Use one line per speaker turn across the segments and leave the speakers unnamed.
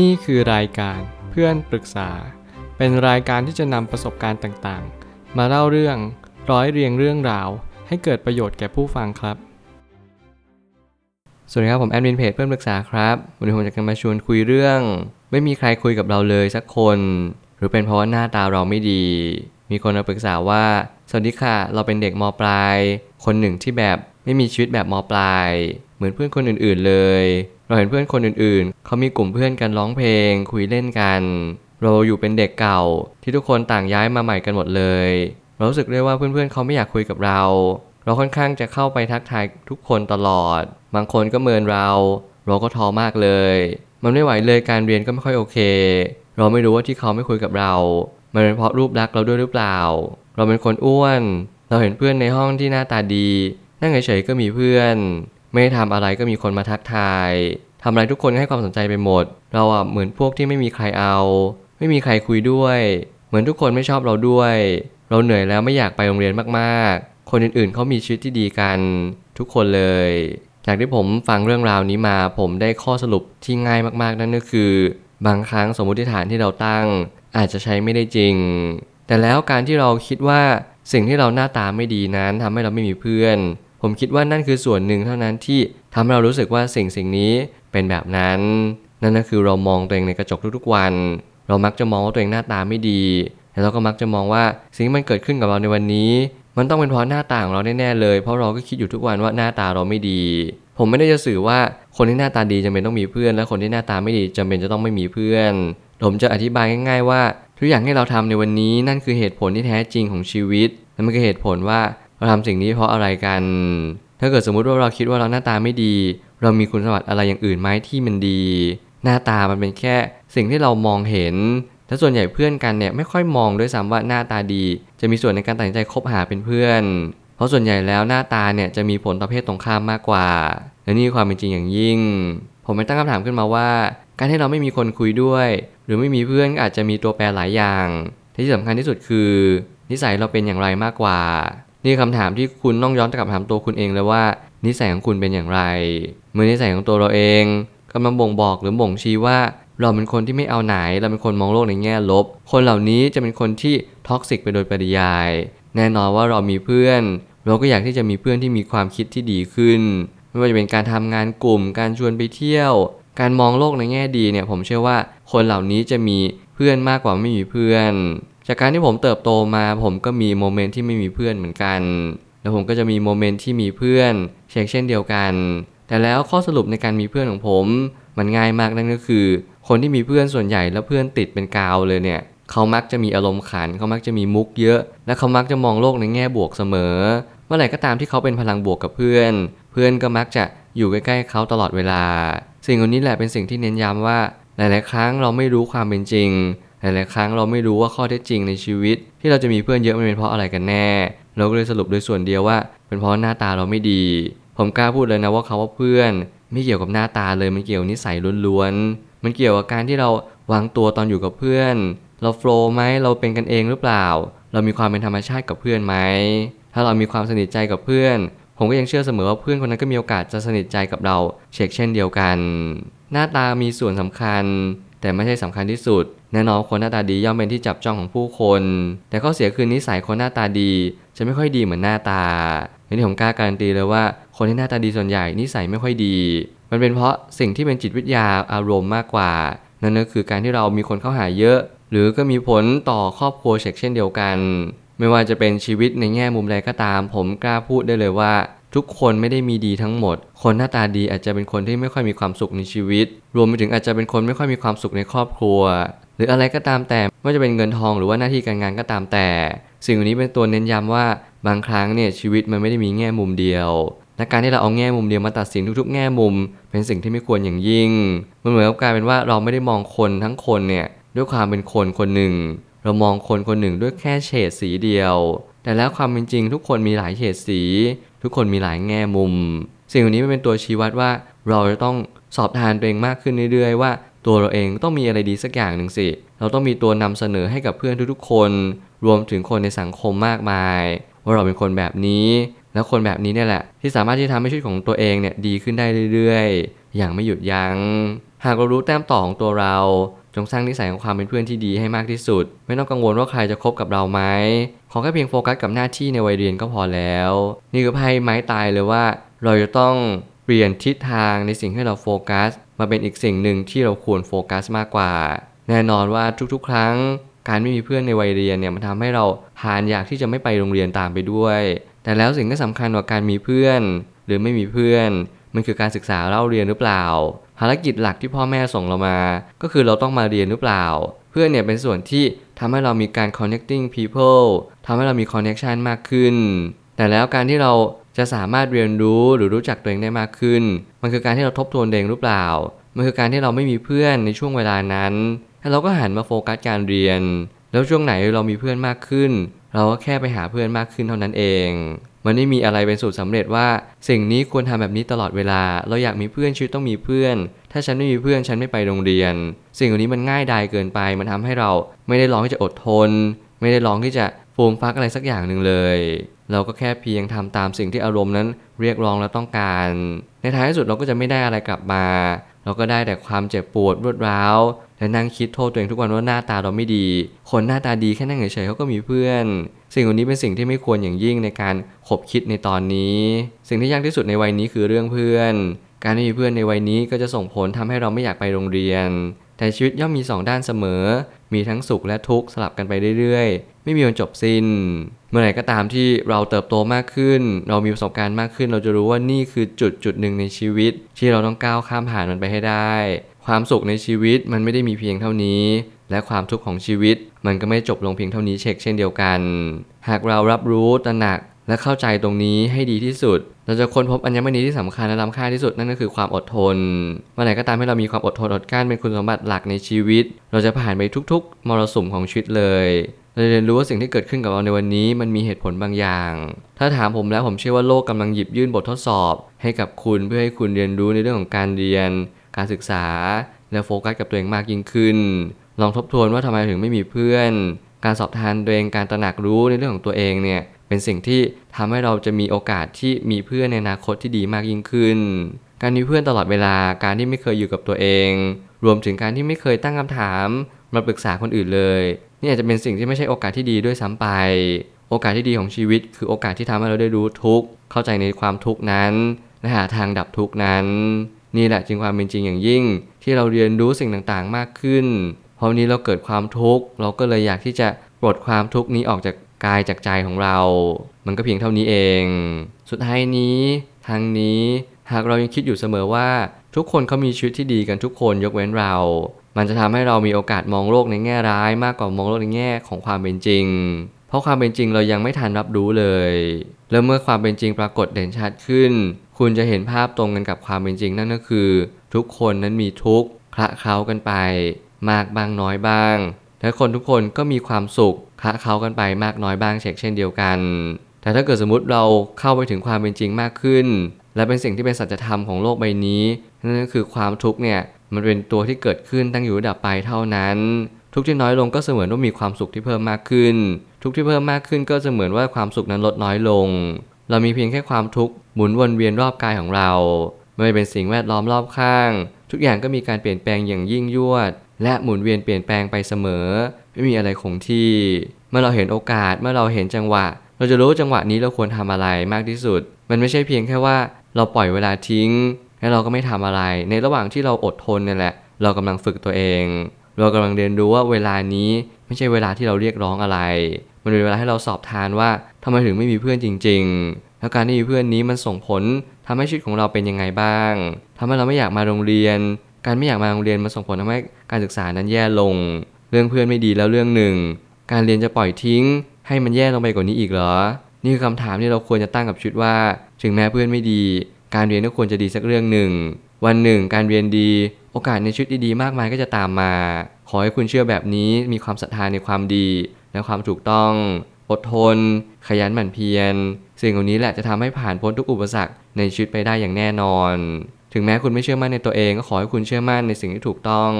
นี่คือรายการเพื่อนปรึกษา เป็นรายการที่จะนำประสบการณ์ต่างๆ มาเล่าเรื่องร้อยเรียงเรื่องราว ให้เกิดประโยชน์แก่ผู้ฟังครับ สวัสดีครับผมแอดมินเพจเพื่อนปรึกษาครับวันนี้ผมจะมาชวนคุยเรื่อง ไม่มีใครคุยกับเราเลยสักคน หรือเป็นเพราะว่าหน้าตาเราไม่ดี มีคนมาปรึกษาว่า สวัสดีค่ะ เราเป็นเด็กมปลาย คนหนึ่งที่แบบไม่มีชีวิตแบบมปลาย เหมือนเพื่อนคนอื่นๆเลย เราเห็นเพื่อนคนอื่นๆ เขามีกลุ่มเพื่อนกันร้องเพลง คุยเล่นกัน เราอยู่เป็นเด็กเก่าที่ทุกคนต่างย้ายมาใหม่กันหมดเลย เรารู้สึกได้ว่าเพื่อนๆเขาไม่อยากคุยกับเรา เราค่อนข้างจะเข้าไปทักทายทุกคนตลอด บางคนก็เมินเรา เราก็ท้อมากเลย มันไม่ไหวเลยการเรียนก็ไม่ค่อยโอเค เราไม่รู้ว่าที่เขาไม่คุยกับเรา มันเป็นเพราะรูปลักษณ์เราด้วยหรือเปล่า เราเป็นคนอ้วน เราเห็นเพื่อนในห้องที่หน้าตาดี นั่งเฉยๆก็มีเพื่อน ไม่ได้ทำอะไรก็มีคนมาทักทายทำอะไรทุกคนให้ความสนใจไปหมด เราอะเหมือนพวกที่ไม่มีใครเอา ไม่มีใครคุยด้วย เหมือนทุกคนไม่ชอบเราด้วย เราเหนื่อยแล้วไม่อยากไปโรงเรียนมากๆ คนอื่นๆเขามีชีวิตที่ดีกันทุกคนเลย จากที่ผมฟังเรื่องราวนี้มา ผมได้ข้อสรุปที่ง่ายมากๆนั่นก็คือ บางครั้งสมมติฐานที่เราตั้ง อาจจะใช้ไม่ได้จริง แต่แล้วการที่เราคิดว่าสิ่งที่เราหน้าตาไม่ดีนั้นทำให้เราไม่มีเพื่อน ผมคิดว่านั่นคือส่วนหนึ่งเท่านั้นที่ทำให้เรารู้สึกว่าสิ่งสิ่งนี้เป็นแบบนั้น นั่นก็คือเรามองตัวเองในกระจกทุกๆวัน เรามักจะมองว่าตัวเองหน้าตาไม่ดีแล้วเราก็มักจะมองว่าสิ่งที่มันเกิดขึ้นกับเราในวันนี้ มันต้องเป็นเพราะหน้าตาของเราแน่ๆเลย เพราะเราก็คิดอยู่ทุกวันว่าหน้าตาเราไม่ดี ผมไม่ได้จะสื่อว่าคนที่หน้าตาดีจำเป็นต้องมีเพื่อน และคนที่หน้าตาไม่ดีจำเป็นจะต้องไม่มีเพื่อน ผมจะอธิบายง่าย ๆ ว่าทุกอย่างที่เราทำในวันนี้นั่นคือเหตุผลที่แท้จริงของชีวิตและมันคือเหตุผลว่า เราทำสิ่งนี้เพราะอะไรกัน ถ้าเกิดสมมุติว่าเราคิดว่าเราหน้าตาไม่ดี เรามีคุณสมบัติอะไรอย่างอื่นไหมที่มันดี หน้าตามันเป็นแค่สิ่งที่เรามองเห็นและส่วนใหญ่เพื่อนกันเนี่ยไม่ค่อยมองด้วยซ้ำว่าหน้าตาดี จะมีส่วนในการตัดสินใจคบหาเป็นเพื่อน เพราะส่วนใหญ่แล้วหน้าตาเนี่ยจะมีผลต่อเพศตรงข้ามมากกว่าและนี่ความเป็นจริงอย่างยิ่ง ผมไม่ตั้งคำถามขึ้นมาว่า การที่เราไม่มีคนคุยด้วย หรือไม่มีเพื่อนอาจจะมีตัวแปรหลายอย่าง ที่สำคัญที่สุดคือ นิสัยเราเป็นอย่างไรมากกว่า นี่คำถามที่คุณต้องย้อนกลับถามตัวคุณเองเลยว่า นิสัยของคุณเป็นอย่างไร เมื่อนิสัยของตัวเราเองกำลังบ่งบอกหรือบ่งชี้ว่า เราเป็นคนที่ไม่เอาไหน เราเป็นคนมองโลกในแง่ลบ คนเหล่านี้จะเป็นคนที่ท็อกซิกไปโดยปริยาย แน่นอนว่าเรามีเพื่อน เราก็อยากที่จะมีเพื่อนที่มีความคิดที่ดีขึ้น ไม่ว่าจะเป็นการทำงานกลุ่ม การชวนไปเที่ยว การมองโลกในแง่ดีเนี่ยผมเชื่อว่า คนเหล่านี้จะมีเพื่อนมากกว่าไม่มีเพื่อน จากการที่ผมเติบโตมาผมก็มีโมเมนต์ที่ไม่มีเพื่อนเหมือนกัน แล้วผมก็จะมีโมเมนต์ที่มีเพื่อนเช่นเช่นเดียวกัน แต่แล้วข้อสรุปในการมีเพื่อนของผม มันง่ายมากนั่นก็คือ คนที่มีเพื่อนส่วนใหญ่แล้วเพื่อนติดเป็นกาวเลยเนี่ยเขามักจะมีอารมณ์ขัน เขามักจะมีมุกเยอะ และเขามักจะมองโลกในแง่บวกเสมอ เมื่อไหร่ก็ตามที่เขาเป็นพลังบวกกับเพื่อน เพื่อนก็มักจะอยู่ใกล้ๆเขาตลอดเวลา สิ่งเหล่านี้แหละเป็นสิ่งที่เน้นย้ำว่า หลาย ๆ ครั้งเราไม่รู้ความเป็นจริง หลายๆครั้งเราไม่รู้ว่าข้อเท็จจริงในชีวิต ที่เราจะมีเพื่อนเยอะมันเป็นเพราะอะไรกันแน่ เราก็เลยสรุปโดยส่วนเดียวว่า เป็นเพราะหน้าตาเราไม่ดี ผมกล้าพูดเลยนะว่าเขาว่าเพื่อน ไม่เกี่ยวกับหน้าตาเลยมันเกี่ยวนิสัยล้วนๆมันเกี่ยวกับการที่เราวางตัวตอนอยู่กับเพื่อน เราโฟล์ไหมเราเป็นกันเองหรือเปล่า เรามีความเป็นธรรมชาติกับเพื่อนไหมถ้าเรามีความสนิทใจกับเพื่อน ผมก็ยังเชื่อเสมอว่าเพื่อนคนนั้นก็มีโอกาสจะสนิทใจกับเรา เช็คเช่นเดียวกัน หน้าตามีส่วนสำคัญ แต่ไม่ใช่สำคัญที่สุด แน่นอนคนหน้าตาดีย่อมเป็นที่จับจ้องของผู้คน แต่ข้อเสียคือนิสัยคนหน้าตาดี จะไม่ค่อยดีเหมือนหน้าตาในที่ผมกล้าการันตีเลยว่า คนที่หน้าตาดีส่วนใหญ่นิสัยไม่ค่อยดี มันเป็นเพราะสิ่งที่เป็นจิตวิทยาอารมณ์มากกว่า นั่นก็คือการที่เรามีคนเข้าหาเยอะ หรือก็มีผลต่อครอบครัวเช่นเดียวกัน ไม่ว่าจะเป็นชีวิตในแง่มุมใดก็ตาม ผมกล้าพูดได้เลยว่า ทุกคนไม่ได้มีดีทั้งหมด คนหน้าตาดีอาจจะเป็นคนที่ไม่ค่อยมีความสุขในชีวิต รวมไปถึงอาจจะเป็นคนไม่ค่อยมีความสุขในครอบครัว หรืออะไรก็ตามแต่ไม่ว่าจะเป็นเงินทองหรือว่าหน้าที่การงานก็ตามแต่ สิ่งนี้เป็นตัวเน้นย้ำว่าบางครั้งเนี่ยชีวิตมันไม่ได้มีแง่มุมเดียวและการที่เราเอาแง่มุมเดียวมาตัดสินทุกๆ แง่มุม เป็นสิ่งที่ไม่ควรอย่างยิ่ง มันเหมือนกับกลายเป็นว่าเราไม่ได้มองคนทั้งคนเนี่ยด้วยความเป็นคนคนหนึ่ง เรามองคนคนหนึ่งด้วยแค่เฉดสีเดียว แต่แล้วความเป็นจริงทุกคนมีหลายเฉดสี ทุกคนมีหลายแง่มุม สิ่งเหล่านี้มันเป็นตัวชี้วัดว่าเราจะต้องสอบทานตัวเองมากขึ้นเรื่อยๆว่าตัวเราเองต้องมีอะไรดีสักอย่างหนึ่งสิ เราต้องมีตัวนำเสนอให้กับเพื่อนทุกๆคน รวมถึงคนในสังคมมากมาย ว่าเราเป็นคนแบบนี้ แล้วคนแบบนี้เนี่ยแหละ ที่สามารถที่ทำให้ชีวิตของตัวเองเนี่ยดีขึ้นได้เรื่อยๆ อย่างไม่หยุดยัง้ง หากเรารู้แต้มต่อของตัวเรา จงสร้างนิสัยของความเป็นเพื่อนที่ดีให้มากที่สุด ไม่ต้องกังวลว่าใครจะคบกับเราไหม ขอแค่เพียงโฟกัสกับหน้าที่ในวัยเรียนก็พอแล้ว นี่คือไพ่ไม้ตายเลยว่า เราจะต้องเปลี่ยนทิศทางในสิ่งที่เราโฟกัส มาเป็นอีกสิ่งหนึ่งที่เราควรโฟกัสมากกว่า แน่นอนว่าทุกๆ ครั้ง การไม่มีเพื่อนในวัยเรียนเนี่ยมันทำให้เราผ่านอยากที่จะไม่ไปโรงเรียนตามไปด้วย แต่แล้วสิ่งที่สำคัญกว่าการมีเพื่อน หรือไม่มีเพื่อน มันคือการศึกษาเล่าเรียนหรือเปล่า ภารกิจหลักที่พ่อแม่ส่งเรามา ก็คือเราต้องมาเรียนหรือเปล่า เพื่อนเนี่ยเป็นส่วนที่ ทำให้เรามีการ connecting people ทำให้เรามี connection มากขึ้น แต่แล้วการที่เราจะสามารถเรียนรู้หรือรู้จักตัวเองได้มากขึ้น มันคือการที่เราทบทวนเองหรือเปล่า มันคือการที่เราไม่มีเพื่อนในช่วงเวลานั้นแล้วเราก็หันมาโฟกัสการเรียน แล้วช่วงไหนเรามีเพื่อนมากขึ้น เราก็แค่ไปหาเพื่อนมากขึ้นเท่านั้นเอง มันไม่มีอะไรเป็นสูตรสำเร็จว่า สิ่งนี้ควรทำแบบนี้ตลอดเวลา เราอยากมีเพื่อนชีวิตต้องมีเพื่อน ถ้าฉันไม่มีเพื่อนฉันไม่ไปโรงเรียน สิ่งเหล่านี้มันง่ายดายเกินไป มันทำให้เราไม่ได้ลองที่จะอดทน ไม่ได้ลองที่จะฟูมฟักอะไรสักอย่างหนึ่งเลย เราก็แค่เพียงทำตามสิ่งที่อารมณ์นั้นเรียกร้องและต้องการ ในท้ายที่สุดเราก็จะไม่ได้อะไรกลับมา เราก็ได้แต่ความเจ็บปวดรวดร้าวและนั่งคิดโทษตัวเองทุกวันว่าหน้าตาเราไม่ดี คนหน้าตาดีแค่นั่งเฉยๆเขาก็มีเพื่อน สิ่งเหล่านี้เป็นสิ่งที่ไม่ควรอย่างยิ่งในการขบคิดในตอนนี้ สิ่งที่ยากที่สุดในวัยนี้คือเรื่องเพื่อน การไม่มีเพื่อนในวัยนี้ก็จะส่งผลทำให้เราไม่อยากไปโรงเรียน แต่ชีวิตย่อมมีสองด้านเสมอ มีทั้งสุขและทุกข์สลับกันไปเรื่อยๆ ไม่มีวันจบสิ้น เมื่อไหร่ก็ตามที่เราเติบโตมากขึ้น เรามีประสบการณ์มากขึ้น เราจะรู้ว่านี่คือจุดจุดหนึ่งในชีวิต ที่เราต้องก้าวข้ามผ่านมันไปให้ได้ ความสุขในชีวิตมันไม่ได้มีเพียงเท่านี้ และความทุกข์ของชีวิต มันก็ไม่จบลงเพียงเท่านี้เช็คเช่นเดียวกัน หากเรารับรู้ตระหนัก และเข้าใจตรงนี้ให้ดีที่สุด เราจะค้นพบอัญมณีที่สำคัญและล้ำค่าที่สุดนั่นก็คือความอดทนเมื่อไหร่ก็ตามให้เรามีความอดทนอดกลั้นเป็นคุณสมบัติหลักในชีวิต เราจะผ่านไปทุกๆ มรสุมของชีวิตเลยเราเรียนรู้ว่าสิ่งที่เกิดขึ้นกับเราในวันนี้มันมีเหตุผลบางอย่าง ถ้าถามผมแล้วผมเชื่อว่าโลกกำลังหยิบยื่นบททดสอบ ให้กับคุณเพื่อให้คุณเรียนรู้ในเรื่องของการเรียน การศึกษา และโฟกัสกับตัวเองมากยิ่งขึ้น ลองทบทวนว่าทำไมถึงไม่มีเพื่อน การสอบทานตัวเองการตระหนักรู้ในเรื่องของตัวเองเนี่ย เป็นสิ่งที่ทำให้เราจะมีโอกาสที่มีเพื่อนในอนาคตที่ดีมากยิ่งขึ้น การมีเพื่อนตลอดเวลาการที่ไม่เคยอยู่กับตัวเอง รวมถึงการที่ไม่เคยตั้งคำถามมาปรึกษาคนอื่นเลย นี่อาจจะเป็นสิ่งที่ไม่ใช่โอกาสที่ดีด้วยซ้ำไป โอกาสที่ดีของชีวิต คือโอกาสที่ทำให้เราได้รู้ทุกข์เข้าใจในความทุกข์นั้นและหาทางดับทุกข์นั้น นี่แหละจึงความเป็นจริงอย่างยิ่ง ที่เราเรียนรู้สิ่งต่างๆมากขึ้น เพราะนี้เราเกิดความทุกข์เราก็เลยอยากที่จะปลดความทุกข์นี้ออกจาก กายจากใจของเรา มันก็เพียงเท่านี้เอง สุดท้ายนี้ทางนี้หากเรายังคิดอยู่เสมอว่า ทุกคนเขามีชีวิตที่ดีกันทุกคนยกเว้นเรา มันจะทำให้เรามีโอกาสมองโลกในแง่ร้ายมากกว่ามองโลกในแง่ของความเป็นจริง เพราะความเป็นจริงเรายังไม่ทันรับรู้เลย แล้วเมื่อความเป็นจริงปรากฏเด่นชัดขึ้น คุณจะเห็นภาพตรงกันกับความเป็นจริงนั่นก็คือ ทุกคนนั้นมีทุกข์คละเคล้ากันไป มากบ้างน้อยบ้าง และคนทุกคนก็มีความสุข คะเคล้ากันไปมากน้อยบ้างเช่นเช่นเดียวกัน แต่ถ้าเกิดสมมติเราเข้าไปถึงความเป็นจริงมากขึ้น และเป็นสิ่งที่เป็นสัจธรรมของโลกใบนี้นั่นก็คือความทุกข์เนี่ยมันเป็นตัวที่เกิดขึ้นตั้งอยู่ระดับไปเท่านั้น ทุกที่น้อยลงก็เสมือนว่ามีความสุขที่เพิ่มมากขึ้น ทุกที่เพิ่มมากขึ้นก็เสมือนว่าความสุขนั้นลดน้อยลง เรามีเพียงแค่ความทุกข์หมุนวนเวียนรอบกายของเรา ไม่เป็นสิ่งแวดล้อมรอบข้าง ทุกอย่างก็มีการเปลี่ยนแปลงอย่างยิ่งยวด และหมุนเวียนเปลี่ยนแปลงไปเสมอ ไม่มีอะไรคงที่ เมื่อเราเห็นโอกาสเมื่อเราเห็นจังหวะ เราจะรู้จังหวะนี้เราควรทำอะไรมากที่สุด มันไม่ใช่เพียงแค่ว่าเราปล่อยเวลาทิ้ง แล้วเราก็ไม่ทำอะไร ในระหว่างที่เราอดทนนี่แหละ เรากำลังฝึกตัวเอง เรากำลังเรียนรู้ว่าเวลานี้ไม่ใช่เวลาที่เราเรียกร้องอะไร มันเป็นเวลาให้เราสอบทานว่าทำไมถึงไม่มีเพื่อนจริง ๆ แล้วการที่มีเพื่อนนี้มันส่งผลทำให้ชีวิตของเราเป็นยังไงบ้างทำให้เราไม่อยากมาโรงเรียน การไม่อยากมาโรงเรียนมันส่งผลทำให้การศึกษานั้นแย่ลง เรื่องเพื่อนไม่ดีแล้วเรื่องหนึ่ง การเรียนจะปล่อยทิ้ง ให้มันแย่ลงไปกว่านี้อีกเหรอ นี่คือคำถามที่เราควรจะตั้งกับชีวิตว่า ถึงแม้เพื่อนไม่ดี การเรียนก็ควรจะดีสักเรื่องหนึ่ง วันหนึ่ง การเรียนดี โอกาสในชีวิตดีๆมากมายก็จะตามมา ขอให้คุณเชื่อแบบนี้มีความศรัทธาในความดี และความถูกต้องอดทน ขยันหมั่นเพียรสิ่งเหล่านี้แหละจะทำให้ผ่านพ้นทุกอุปสรรคในชีวิตไปได้อย่างแน่นอน ถึงแม้คุณไม่เชื่อมั่นในตัวเองก็ขอให้คุณเชื่อมั่นในสิ่งที่ถูกต้อง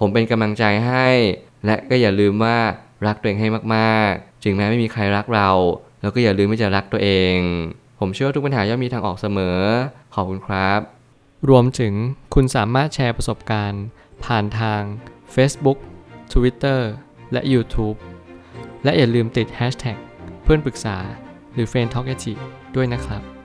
ผมเป็นกำลังใจให้ และก็อย่าลืมว่ารักตัวเองให้มากๆ ถึงแม้ไม่มีใครรักเราแล้วก็อย่าลืมที่จะรักตัวเอง ผมเชื่อว่าทุกปัญหาย่อมมีทางออกเสมอ ขอบคุณครับ รวมถึงคุณสามารถแชร์ประสบการณ์ ผ่านทาง Facebook Twitter และ YouTube และอย่าลืมติด Hashtag เพื่อนปรึกษาหรือ f r ร e n d t a l k ด้วยนะครับ